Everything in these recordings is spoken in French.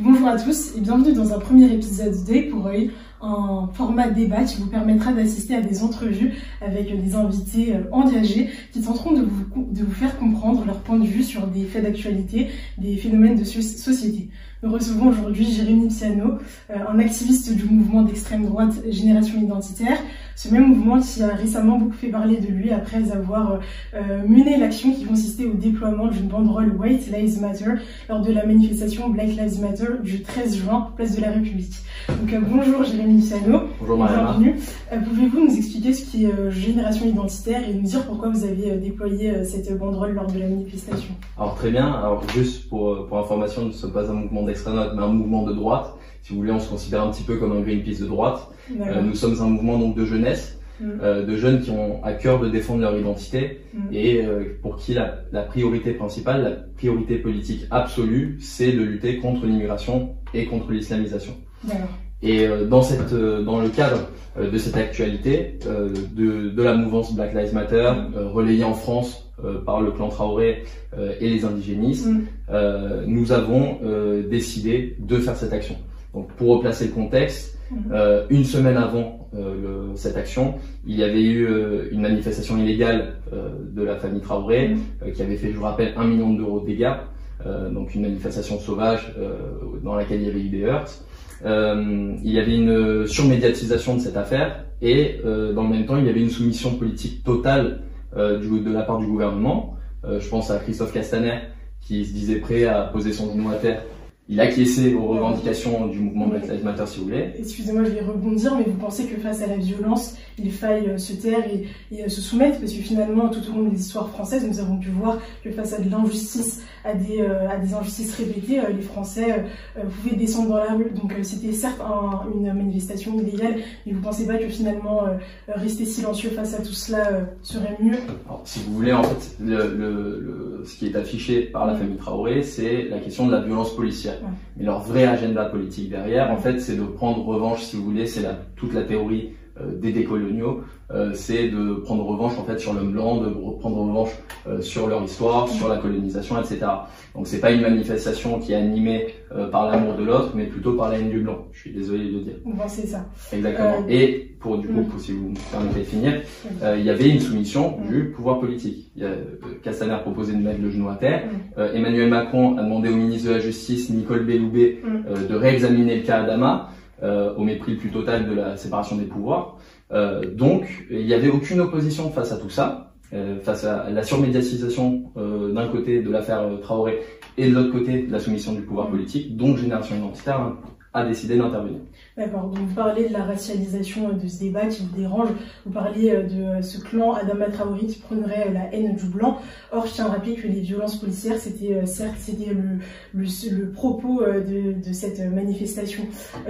Bonjour à tous et bienvenue dans un premier épisode d'œil pour un format débat qui vous permettra d'assister à des entrevues avec des invités euh, engagés qui tenteront de vous faire comprendre leur point de vue sur des faits d'actualité, des phénomènes de société. Nous recevons aujourd'hui Jérémy Piano, euh, un activiste du mouvement d'extrême droite Génération Identitaire, ce même mouvement qui a récemment beaucoup fait parler de lui après avoir euh, mené l'action qui consistait au déploiement d'une banderole White Lives Matter lors de la manifestation Black Lives Matter du 13 juin, place de la République. Donc euh, bonjour Jérémy Sano. Bonjour Bienvenue. Pouvez-vous nous expliquer ce qui est euh, Génération Identitaire et nous dire pourquoi vous avez déployé cette banderole lors de la manifestation? Alors très bien. Alors juste pour, pour information, nous ne sommes pas un mouvement d'extrême droite, mais un mouvement de droite. Si vous voulez, on se considère un petit peu comme un Greenpeace de droite. nous sommes un mouvement donc de jeunesse mm. de jeunes qui ont à cœur de défendre leur identité mm. et pour qui la, la, priorité principale, la priorité politique absolue, c'est de lutter contre l'immigration et contre l'islamisation. Et euh, dans, cette, euh, dans le cadre euh, de cette actualité, de, de la mouvance Black Lives Matter, relayée en France par le clan Traoré et les indigénistes, mm. nous avons décidé de faire cette action. Donc pour replacer le contexte, mm. une semaine avant cette action, il y avait eu une manifestation illégale de la famille Traoré mm. qui avait fait, je vous rappelle, un million d'euros de dégâts. donc une manifestation sauvage dans laquelle il y avait eu des heurts. Euh, il y avait une surmédiatisation de cette affaire et euh, dans le même temps, il y avait une soumission politique totale euh, du, de la part du gouvernement. je pense à Christophe Castaner qui se disait prêt à poser son genou à terre il acquiesçait aux revendications du mouvement Black Lives Matter, si vous voulez. Excusez-moi, je vais rebondir, mais vous pensez que face à la violence, il faille euh, se taire et, euh, se soumettre? Parce que finalement, tout au long des histoires françaises, nous avons pu voir que face à de l'injustice, à des, euh, à des injustices répétées, les Français pouvaient descendre dans la rue. Donc c'était certes une manifestation illégale, mais vous pensez pas que finalement, rester silencieux face à tout cela serait mieux? Alors, Si vous voulez, en fait, le, le, ce qui est affiché par la famille Traoré, c'est la question de la violence policière. Mais leur vrai agenda politique derrière, en fait, c'est de prendre revanche, si vous voulez, c'est toute la théorie des décoloniaux, euh, c'est de prendre revanche en fait sur l'homme blanc, de prendre revanche euh, sur leur histoire, sur la colonisation, etc. Donc c'est pas une manifestation qui est animée par l'amour de l'autre, mais plutôt par la haine du blanc. Je suis désolé de le dire. c'est ça. Exactement. Et pour du coup, pour, si vous me permettez de finir, il y avait une soumission du pouvoir politique. Il y a, Castaner proposait de mettre le genou à terre. Emmanuel Macron a demandé au ministre de la Justice, Nicole Belloubet, de réexaminer le cas Adama. Euh, au mépris le plus total de la séparation des pouvoirs. Euh, donc, il n'y avait aucune opposition face à tout ça, euh, face à la surmédiatisation d'un côté de l'affaire Traoré et de l'autre côté de la soumission du pouvoir politique. Donc, Génération Identitaire a décidé d'intervenir. D'accord, donc vous parlez de la racialisation de ce débat qui vous dérange, vous parliez euh, de euh, ce clan Adama Traoré qui prendrait euh, la haine du blanc. Or, je tiens à rappeler que les violences policières, c'était certes c'était le, le, propos de, cette manifestation.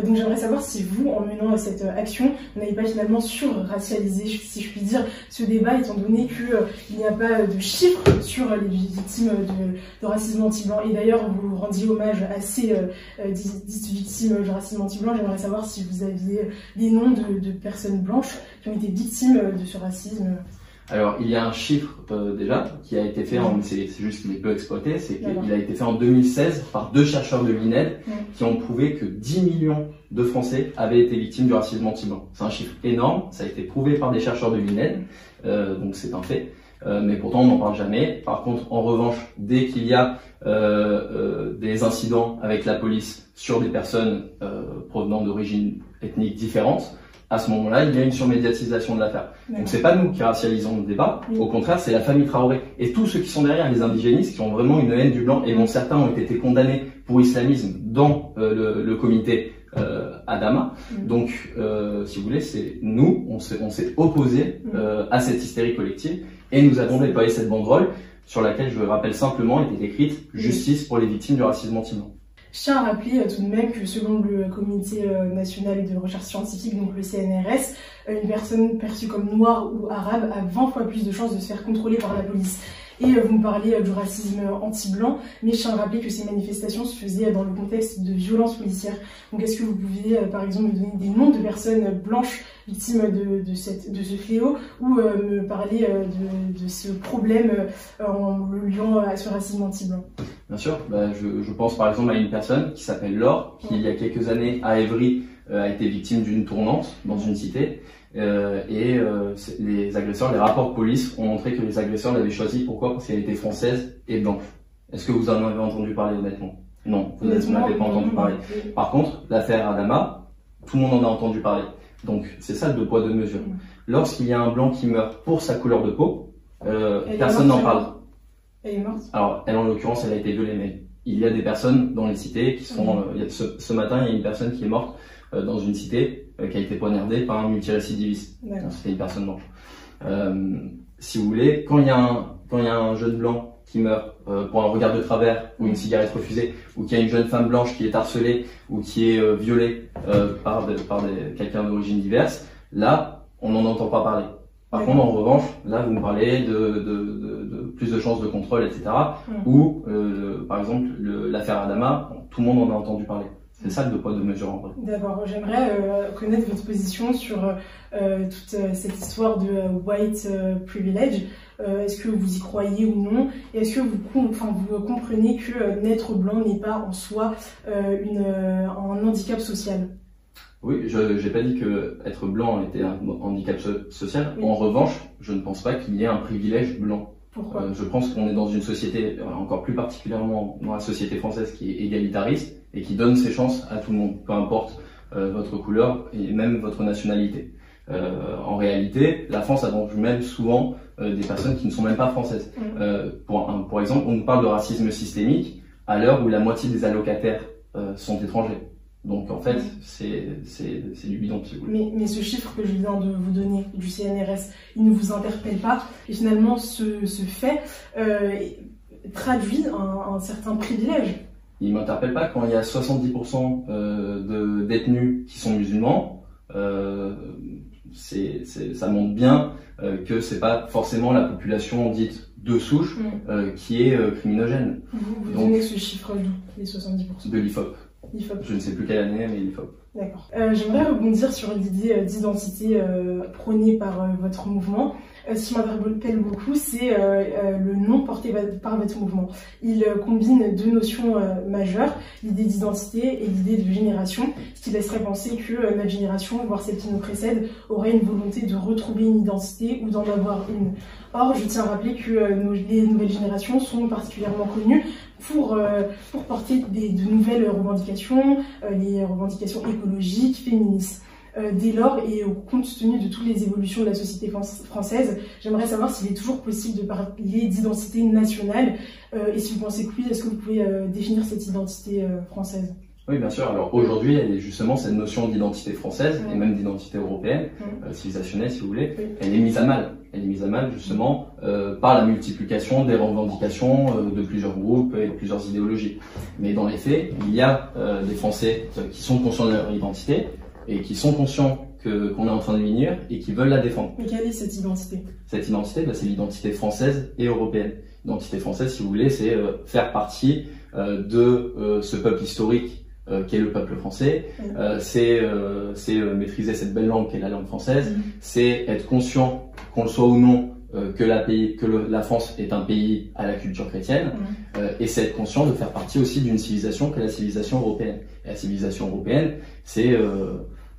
Donc j'aimerais savoir si vous, en menant cette action, n'avez pas finalement sur-racialisé, si je puis dire, ce débat, étant donné qu'il n'y a pas de chiffres sur les victimes de, de racisme anti-blanc. Et d'ailleurs, vous rendiez hommage à ces victimes de racisme anti-blanc. J'aimerais savoir si vous aviez des noms de, personnes blanches qui ont été victimes de ce racisme. Alors, il y a un chiffre euh, déjà qui a été fait, c'est juste qu'il est peu exploité, c'est qu'il a été fait en 2016 par deux chercheurs de l'INED qui ont prouvé que 10 millions de Français avaient été victimes du racisme anti-blanc. C'est un chiffre énorme, ça a été prouvé par des chercheurs de l'INED, euh, donc c'est un fait. Euh, mais pourtant on n'en parle jamais. Par contre, en revanche, dès qu'il y a des incidents avec la police sur des personnes provenant d'origines ethniques différentes, à ce moment-là, il y a une surmédiatisation de l'affaire. Donc c'est pas nous qui racialisons le débat, au contraire, c'est la famille Traoré. Et tous ceux qui sont derrière, les indigénistes, qui ont vraiment une haine du blanc et dont certains ont été condamnés pour islamisme dans euh, le, comité euh, Adama. Donc, euh, si vous voulez, c'est nous, on s'est opposé à cette hystérie collective et nous avons déployé cette banderole sur laquelle, je rappelle simplement, était écrite justice pour les victimes du racisme anti-blanc. Je tiens à rappeler euh, tout de même que selon le Comité euh, national de recherche scientifique, donc le CNRS, une personne perçue comme noire ou arabe a 20 fois plus de chances de se faire contrôler par la police. Et vous me parlez du racisme anti-blanc, mais je tiens à rappeler que ces manifestations se faisaient dans le contexte de violences policières. Donc est-ce que vous pouviez par exemple me donner des noms de personnes blanches victimes de, de, cette, de ce fléau ou me parler de, de, ce problème en le liant à ce racisme anti-blanc? Bien sûr, bah, je, je, pense par exemple à une personne qui s'appelle Laure, qui il y a quelques années à Évry a été victime d'une tournante dans une cité. Euh, et euh, les agresseurs, les rapports de police ont montré que les agresseurs l'avaient choisi. Pourquoi? Parce qu'elle était française et blanche. Est-ce que vous en avez entendu parler honnêtement? Non, vous n'en avez pas entendu parler. Par contre, l'affaire Adama, tout le monde en a entendu parler. Donc c'est ça le deux poids deux mesures. Lorsqu'il y a un blanc qui meurt pour sa couleur de peau, euh, personne n'en parle. Elle est morte Alors elle en l'occurrence, elle a été violée, mais il y a des personnes dans les cités qui sont. Euh, ce, ce, matin, il y a une personne qui est morte dans une cité qui a été poignardée par un multirécidiviste. C'était une personne blanche. Euh, si vous voulez, quand il y a un, quand il y a un jeune blanc qui meurt pour un regard de travers ou une cigarette refusée, ou qu'il y a une jeune femme blanche qui est harcelée ou qui est violée par, par quelqu'un d'origine diverse, là, on n'en entend pas parler. Par contre, en revanche, là, vous me parlez de, de, de, de plus de chances de contrôle, etc. Ou, par exemple, l'affaire Adama, tout le monde en a entendu parler. C'est ça le poids deux mesures en vrai. D'accord, j'aimerais euh, connaître votre position sur euh, toute euh, cette histoire de white privilege. est-ce que vous y croyez ou non? Et est-ce que vous, comprenez que naître blanc n'est pas en soi une, un handicap social? Oui, je n'ai pas dit que être blanc était un handicap social. En revanche, je ne pense pas qu'il y ait un privilège blanc. Pourquoi Je pense qu'on est dans une société, encore plus particulièrement dans la société française, qui est égalitariste et qui donne ses chances à tout le monde, peu importe euh, votre couleur et même votre nationalité. Euh, en réalité, la France a donc même souvent euh, des personnes qui ne sont même pas françaises. Mm. Euh, pour, un, pour exemple, on nous parle de racisme systémique à l'heure où la moitié des allocataires euh, sont étrangers. Donc en fait, c'est du bidon. Si mais, mais ce chiffre que je viens de vous donner du CNRS, il ne vous interpelle pas. Et finalement, ce, ce fait traduit un, un certain privilège il m'interpelle pas quand il y a 70% euh, de détenus qui sont musulmans. Euh, c'est, ça montre bien euh, que c'est pas forcément la population dite de souche mm. euh, qui est euh, criminogène. Vous, vous Donc, donnez ce chiffre les 70% De l'IFOP. Je ne sais plus quelle année, mais l'IFOP. D'accord. Euh, j'aimerais rebondir sur l'idée d'identité prônée par votre mouvement. Euh, ce qui m'interpelle beaucoup, c'est euh, euh, le nom porté par votre mouvement. Il combine deux notions majeures, l'idée d'identité et l'idée de génération, ce qui laisserait penser que notre génération, voire celle qui nous précède, aurait une volonté de retrouver une identité ou d'en avoir une. Or, je tiens à rappeler que les nouvelles générations sont particulièrement connues pour, pour porter des, de nouvelles revendications, les revendications écologiques, féministes. Euh, dès lors et compte tenu de toutes les évolutions de la société française, j'aimerais savoir s'il est toujours possible de parler d'identité nationale euh, et si vous pensez que oui, est-ce que vous pouvez euh, définir cette identité française? Oui, bien sûr. Alors aujourd'hui, elle est justement cette notion d'identité française et même d'identité européenne, civilisationnelle si vous voulez, elle est mise à mal. Elle est mise à mal justement par la multiplication des revendications de plusieurs groupes et de plusieurs idéologies. Mais dans les faits, il y a des Français qui sont conscients de leur identité, et qui sont conscients que qu'on est en train de venir et qui veulent la défendre. Mais quelle est cette identité? Cette identité, bah, c'est l'identité française et européenne. L'identité française, si vous voulez, c'est euh, faire partie euh, de euh, ce peuple historique qui est le peuple français. c'est c'est maîtriser cette belle langue qui est la langue française. Mm. C'est être conscient, qu'on le soit ou non, que la pays, que la France est un pays à la culture chrétienne, mm. et c'est être conscient de faire partie aussi d'une civilisation qui est la civilisation européenne. Et la civilisation européenne, c'est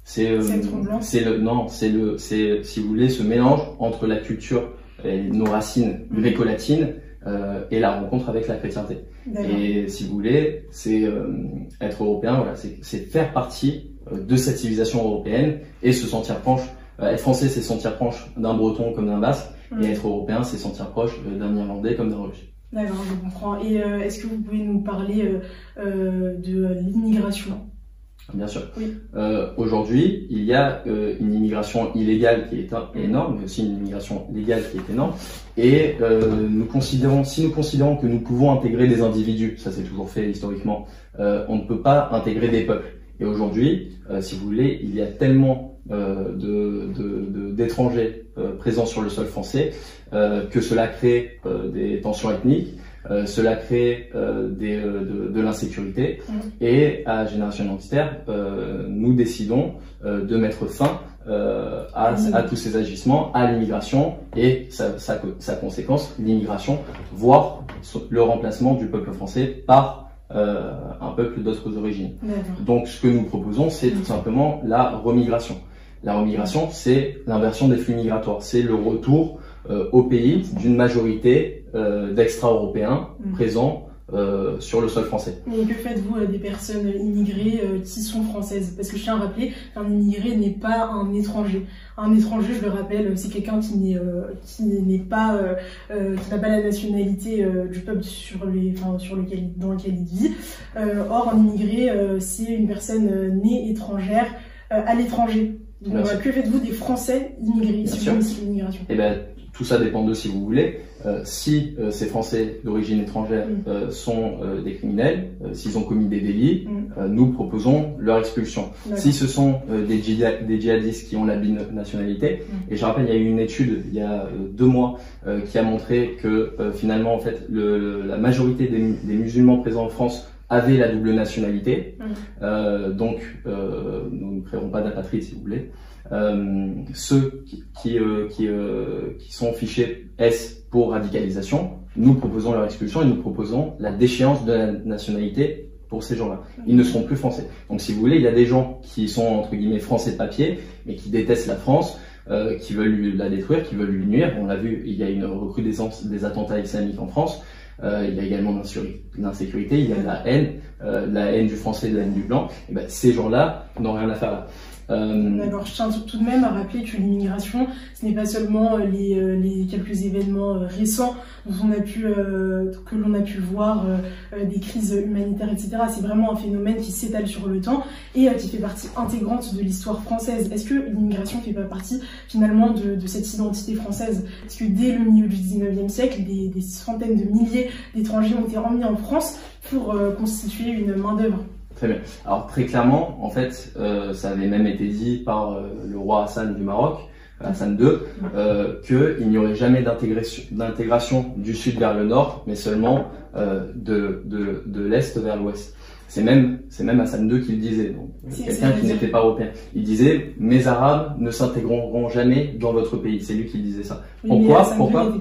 c'est euh, le non, c'est le c'est si vous voulez ce mélange entre la culture et nos racines gréco-latines euh, et la rencontre avec la chrétienté. Et si vous voulez, c'est euh, être européen, voilà, c'est faire partie de cette civilisation européenne et se sentir proche. être français, c'est sentir proche d'un breton comme d'un basque, et mm. être européen, c'est sentir proche d'un irlandais comme d'un russe. D'accord, je comprends. Et est-ce que vous pouvez nous parler de l'immigration? Bien sûr. Euh, Aujourd'hui, il y a euh, une immigration illégale qui est énorme, mais aussi une immigration légale qui est énorme. Et euh, nous considérons, si nous considérons que nous pouvons intégrer des individus, ça c'est toujours fait historiquement, euh, on ne peut pas intégrer des peuples. Et aujourd'hui, euh, si vous voulez, il y a tellement euh, d'étrangers présents sur le sol français, que cela crée des tensions ethniques, cela crée des, de, de l'insécurité. Mm. Et à Génération Identitaire, nous décidons de mettre fin euh, à, à, tous ces agissements, à l'immigration et sa, sa, sa conséquence, l'immigration, voire le remplacement du peuple français par euh, un peuple d'autres origines. Donc ce que nous proposons, c'est tout simplement la remigration. La remigration, c'est l'inversion des flux migratoires, c'est le retour euh, au pays d'une majorité euh, d'extra-européens mm. présents euh, sur le sol français. Et que faites-vous euh, des personnes immigrées euh, qui sont françaises? Parce que je tiens à rappeler qu'un immigré n'est pas un étranger. Un étranger, je le rappelle, c'est quelqu'un qui n'est qui n'est pas qui n'a pas la nationalité du peuple sur les enfin, sur lequel dans lequel il vit. or, un immigré, c'est une personne née étrangère à l'étranger. Donc, que faites-vous des Français immigrés si vous Eh ben, tout ça dépend de si vous voulez. Euh, si euh, ces Français d'origine étrangère mm. euh, sont des criminels, s'ils ont commis des délits, mm. nous proposons leur expulsion. Si ce sont des, des, djihadistes qui ont la binationalité, mm. et je rappelle, il y a eu une étude il y a deux mois qui a montré que finalement, en fait, le, la majorité des, des, musulmans présents en France avaient la double nationalité. donc, nous ne créerons pas d'apatride si vous voulez. Euh, ceux qui, euh, qui, euh, qui, sont fichés S pour radicalisation, nous proposons leur expulsion et nous proposons la déchéance de la nationalité pour ces gens-là. Ils ne seront plus français. Donc si vous voulez, il y a des gens qui sont entre guillemets français de papier, mais qui détestent la France, euh, qui veulent la détruire, qui veulent lui nuire. On l'a vu, il y a une recrudescence des attentats islamiques en France. Euh, il y a également l'insécurité, il y a la haine, euh, la haine du français, la haine du blanc. Et ben, ces gens-là n'ont rien à faire là. D'accord, je tiens tout de même à rappeler que l'immigration, ce n'est pas seulement euh, les, euh, les, quelques événements euh, récents que l'on a pu voir, des crises humanitaires, etc. C'est vraiment un phénomène qui s'étale sur le temps et qui fait partie intégrante de l'histoire française. Est-ce que l'immigration fait pas partie finalement de, cette identité française? Parce que dès le milieu du 19e siècle, des, des centaines de milliers d'étrangers ont été emmenés en France pour constituer une main-d'œuvre? Très bien. Alors très clairement, en fait, euh, ça avait même été dit par euh, le roi Hassan du Maroc, Hassan II, euh, qu'il n'y aurait jamais d'intégration du sud vers le nord, mais seulement euh, de, l'est vers l'ouest. C'est même, c'est même Hassan II qui le disait, quelqu'un qui n'était pas européen. Il disait, mes Arabes ne s'intégreront jamais dans votre pays. C'est lui qui disait ça. pourquoi Pourquoi,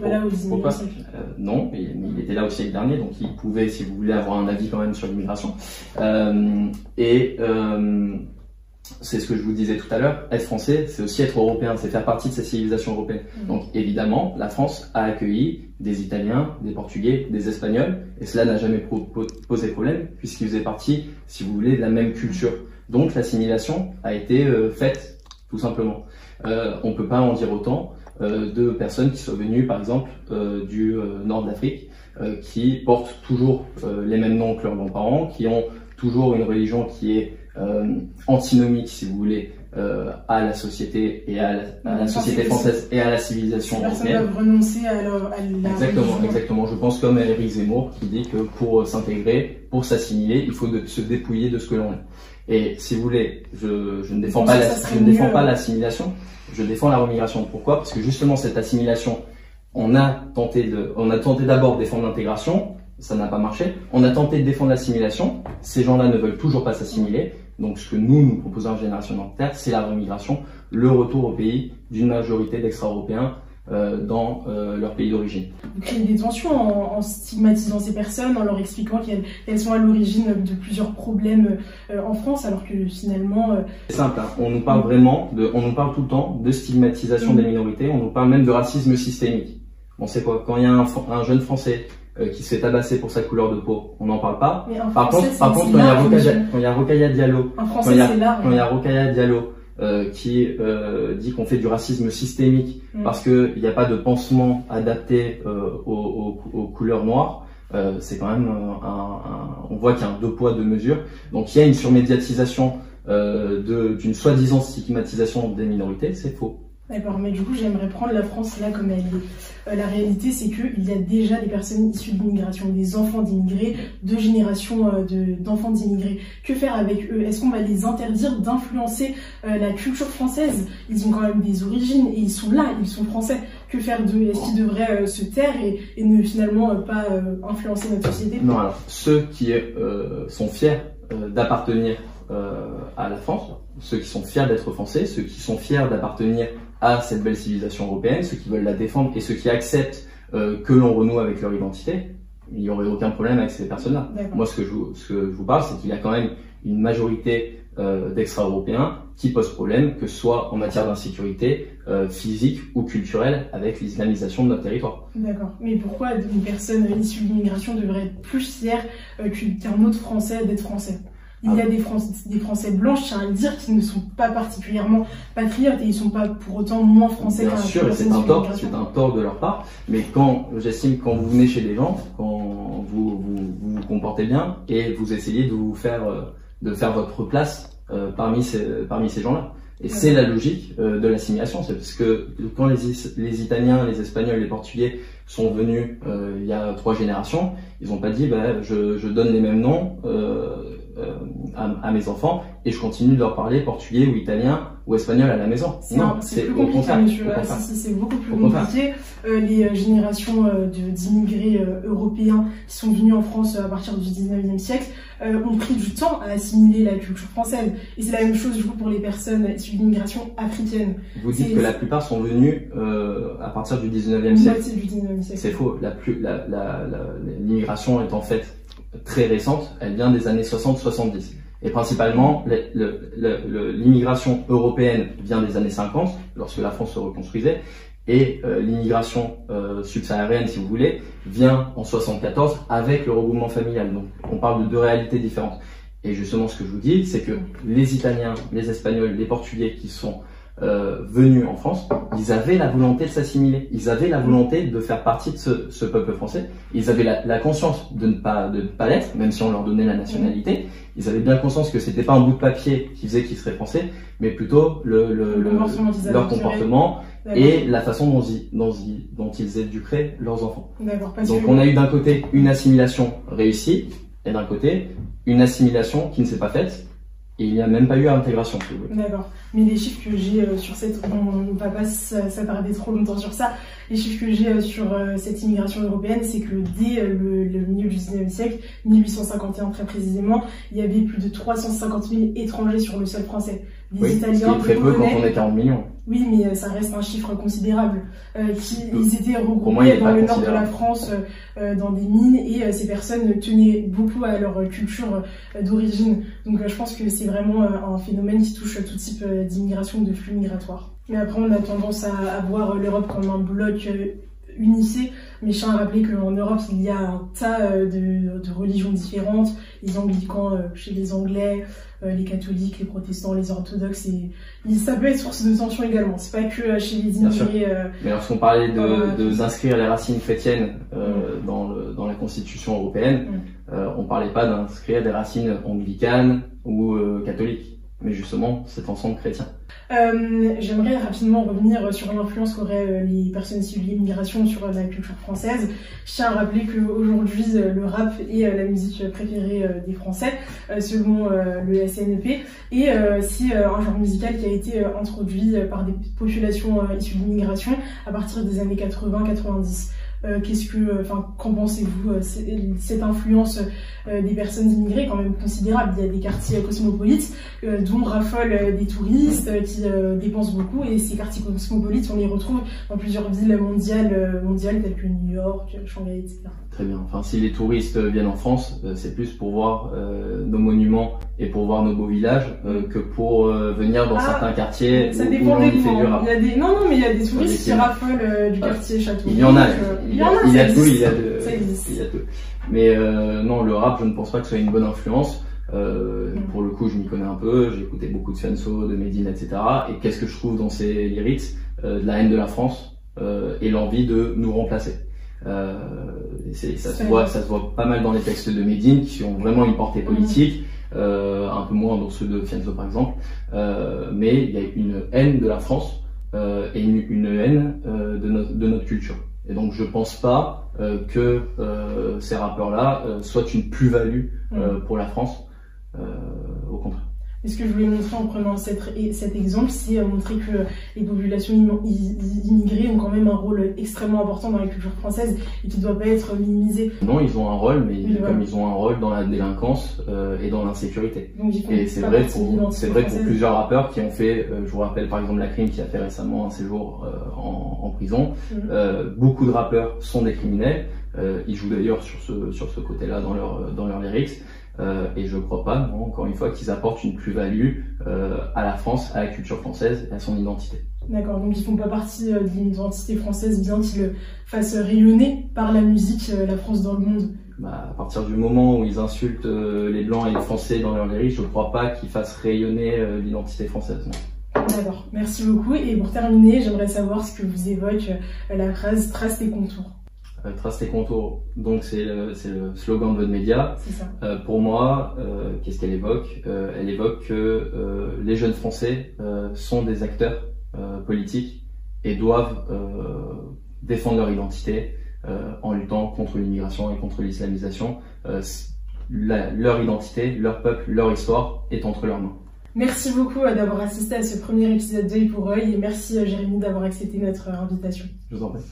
pourquoi euh, Non, mais, il était là au siècle dernier, donc il pouvait, si vous voulez, avoir un avis quand même sur l'immigration. Euh, et euh, c'est ce que je vous disais tout à l'heure, être français, c'est aussi être européen, c'est faire partie de cette civilisation européenne. Mm. Donc évidemment, la France a accueilli des Italiens, des Portugais, des Espagnols, et cela n'a jamais posé problème, puisqu'ils faisaient partie, si vous voulez, de la même culture. Donc l'assimilation a été euh, faite, tout simplement. Euh, on ne peut pas en dire autant euh, de personnes qui sont venues, par exemple, du nord d'Afrique, qui portent toujours les mêmes noms que leurs grands-parents, qui ont toujours une religion qui est euh, antinomique, si vous voulez, euh, à la société et à la, société française et à la civilisation européenne. doivent renoncer à, leur, à la Exactement, exactement. Je pense comme Eric Zemmour qui dit que pour s'intégrer, pour s'assimiler, il faut de, se dépouiller de ce que l'on est. Et si vous voulez, je, je ne défends pas, la, je ne défends pas l'assimilation, je défends la remigration. Pourquoi? Parce que justement cette assimilation, on a tenté de, on a tenté d'abord de défendre l'intégration, ça n'a pas marché. On a tenté de défendre l'assimilation, ces gens-là ne veulent toujours pas s'assimiler. Donc ce que nous, nous proposons en Génération Terre, c'est la remigration, le retour au pays d'une majorité d'extra-européens euh, dans euh, leur pays d'origine. Vous créez des tensions en, stigmatisant ces personnes, en leur expliquant qu'elles sont à l'origine de plusieurs problèmes euh, en France, alors que finalement... C'est simple, hein. on nous parle vraiment, de, on nous parle tout le temps de stigmatisation des minorités, on nous parle même de racisme systémique. On sait quoi Quand il y a un, un jeune Français euh, qui se fait tabasser pour sa couleur de peau, on n'en parle pas. par contre, par contre, quand il y a Rokaya Diallo, quand il y a, quand il y a Rokaya Diallo euh, qui euh, dit qu'on fait du racisme systémique mm. parce qu'il n'y a pas de pansement adapté euh, aux, aux, aux, couleurs noires, euh, c'est quand même un, un, on voit qu'il y a un deux poids deux mesures. Donc il y a une surmédiatisation d'une soi-disant stigmatisation des minorités, c'est faux. D'accord, mais du coup, j'aimerais prendre la France là comme elle est. Euh, la réalité, c'est qu'il y a déjà des personnes issues de des enfants d'immigrés, deux générations euh, d'enfants d'immigrés. Que faire avec eux? Est-ce qu'on va les interdire d'influencer euh, la culture française? Ils ont quand même des origines et ils sont là, ils sont français. Que faire d'eux Est-ce qu'ils devraient se taire et, et ne finalement pas influencer notre société? Non, alors ceux qui sont fiers d'appartenir à la France, ceux qui sont fiers d'être français, ceux qui sont fiers d'appartenir à cette belle civilisation européenne, ceux qui veulent la défendre et ceux qui acceptent euh, que l'on renoue avec leur identité, il n'y aurait aucun problème avec ces personnes-là. Moi, ce que, je, ce que je vous parle, c'est qu'il y a quand même une majorité euh, d'extra-européens qui posent problème, que ce soit en matière d'insécurité euh, physique ou culturelle, avec l'islamisation de notre territoire. D'accord. Mais pourquoi une personne issue de l'immigration devrait être plus fière qu'un autre Français d'être français? Il y a des Français, des Français blancs, je tiens à le dire, qui ne sont pas particulièrement patriotes et ils ne sont pas pour autant moins français Bien sûr, c'est un tort, c'est un tort de leur part. Mais quand, j'estime, quand vous venez chez des gens, quand vous vous, vous comportez bien et vous essayez de vous faire, euh, de faire votre place euh, parmi ces, parmi ces gens-là. Et c'est la logique euh, de l'assimilation. C'est parce que quand les, les Italiens, les Espagnols, les Portugais sont venus euh, il y a trois générations, ils n'ont pas dit bah, je, je, donne les mêmes noms euh, euh, à, mes enfants et je continue de leur parler portugais ou italien ou espagnol à la maison. Non, c'est au contraire. C'est beaucoup plus compliqué. Euh, les euh, générations d'immigrés européens qui sont venus en France à partir du 19e siècle ont pris du temps à assimiler la culture française. Et c'est la même chose du coup pour les personnes issues d'immigration africaine. Vous dites que la plupart sont venus à partir du 19e siècle. C'est faux. L'immigration est en fait très récente, elle vient des années 60-70. Et principalement, l'immigration européenne vient des années 50, lorsque la France se reconstruisait, et euh, l'immigration euh, subsaharienne, si vous voulez, vient en 74 avec le regroupement familial. Donc, on parle de deux réalités différentes. Et justement, ce que je vous dis, c'est que les Italiens, les Espagnols, les Portugais qui sont euh, venus en France, ils avaient la volonté de s'assimiler, ils avaient la volonté de faire partie de ce, peuple français, ils avaient la, la, conscience de ne pas de ne pas l'être, même si on leur donnait la nationalité, ils avaient bien conscience que c'était pas un bout de papier qui faisait qu'ils seraient français, mais plutôt le, le, leur comportement et la façon dont ils, dont, ils, dont ils éduqueraient leurs enfants. Donc on a eu d'un côté une assimilation réussie et d'un côté une assimilation qui ne s'est pas faite il n'y a même pas eu intégration. D'accord. Mais les chiffres que j'ai euh, sur cette, on ne va pas s'attarder trop longtemps sur ça. Les chiffres que j'ai euh, sur euh, cette immigration européenne, c'est que dès le, milieu du 19e siècle, 1851 très précisément, il y avait plus de 350 000 étrangers sur le sol français. Les oui, Italiens, très peu quand on est 40 millions. Oui, mais euh, ça reste un chiffre considérable. Euh, qui, ils étaient regroupés dans le nord de la France, euh, dans des mines, et ces personnes tenaient beaucoup à leur culture d'origine. Donc je pense que c'est vraiment un phénomène qui touche tout type d'immigration, de flux migratoires. Mais après, on a tendance à, à voir l'Europe comme un bloc unissé. Mais je tiens à rappeler qu'en Europe, il y a un tas de, de religions différentes. Les anglicans chez les Anglais, euh, les catholiques, les protestants, les orthodoxes, et ça peut être source de tension également. C'est pas que euh, chez les immigrés. Euh, Mais lorsqu'on parlait de d'inscrire les racines chrétiennes dans, le, dans la Constitution européenne, mm. on parlait pas d'inscrire des racines anglicanes ou catholiques, mais justement cet ensemble chrétien. Euh, J'aimerais rapidement revenir sur l'influence qu'auraient euh, les personnes issues de l'immigration sur la culture française. Je tiens à rappeler qu'aujourd'hui, euh, le rap est euh, la musique préférée des Français, selon le SNP, et c'est un genre musical qui a été introduit par des populations issues de l'immigration à partir des années 80-90. Euh, qu'est-ce que, enfin, qu'en pensez-vous euh, Cette influence euh, des personnes immigrées quand même considérable. Il y a des quartiers cosmopolites dont raffolent des touristes qui dépensent beaucoup, et ces quartiers cosmopolites, on les retrouve dans plusieurs villes mondiales, mondiales telles que New York, Shanghai, etc. Très bien. Enfin, si les touristes viennent en France, c'est plus pour voir nos monuments et pour voir nos beaux villages que pour venir dans ah, certains quartiers ça dépend des il y a des... Non, non, mais il y a des touristes qui raffolent du quartier Château. Il y en a il y, a, tout, il y a de, il y a tout. Mais euh, non, le rap, je ne pense pas que ce soit une bonne influence. Euh, mm. Pour le coup, je m'y connais un peu. J'ai écouté beaucoup de Fianso, de Medine, etc. Et qu'est-ce que je trouve dans ces lyrics euh, De la haine de la France euh, et l'envie de nous remplacer. Euh, ça se voit, ça se voit pas mal dans les textes de Medine qui ont vraiment une portée mm. politique. Euh, un peu moins dans ceux de Fianso par exemple, euh, mais il y a une haine de la France et une, haine de, notre, de notre culture. Et donc je pense pas que ces rappeurs-là soient une plus-value mmh. pour la France, au contraire. Et ce que je voulais montrer en prenant cet, cet exemple, c'est euh, montrer que les populations immigrées ont quand même un rôle extrêmement important dans la culture française et qui ne doit pas être minimisé? Non, ils ont un rôle, mais comme ils ont un rôle dans la délinquance euh, et dans l'insécurité. Et c'est vrai, pour, c'est vrai pour plusieurs rappeurs qui ont fait, euh, je vous rappelle par exemple la crime qui a fait récemment un séjour en, en, prison. Mhm. beaucoup de rappeurs sont des criminels. Ils jouent d'ailleurs sur ce, sur ce côté-là dans leur, dans leurs lyrics. Euh, et je ne crois pas, encore une fois, qu'ils apportent une plus-value euh, à la France, à la culture française et à son identité. D'accord, donc ils font pas partie euh, d'une identité française, bien qu'ils fassent rayonner par la musique la France dans le monde. Bah, à partir du moment où ils insultent les blancs et les français dans leur lyrique, je ne crois pas qu'ils fassent rayonner l'identité française. D'accord, merci beaucoup. Et pour terminer, j'aimerais savoir ce que vous évoque la phrase trace tes contours. Euh, trace les contours, donc c'est le, le, slogan de votre média. Euh, pour moi, euh, qu'est-ce qu'elle évoque? Elle évoque que les jeunes Français sont des acteurs politiques et doivent défendre leur identité en luttant contre l'immigration et contre l'islamisation. leur identité, leur peuple, leur histoire est entre leurs mains. Merci beaucoup d'avoir assisté à ce premier épisode d'œil pour œil et merci Jérémy d'avoir accepté notre invitation. Je vous en prie.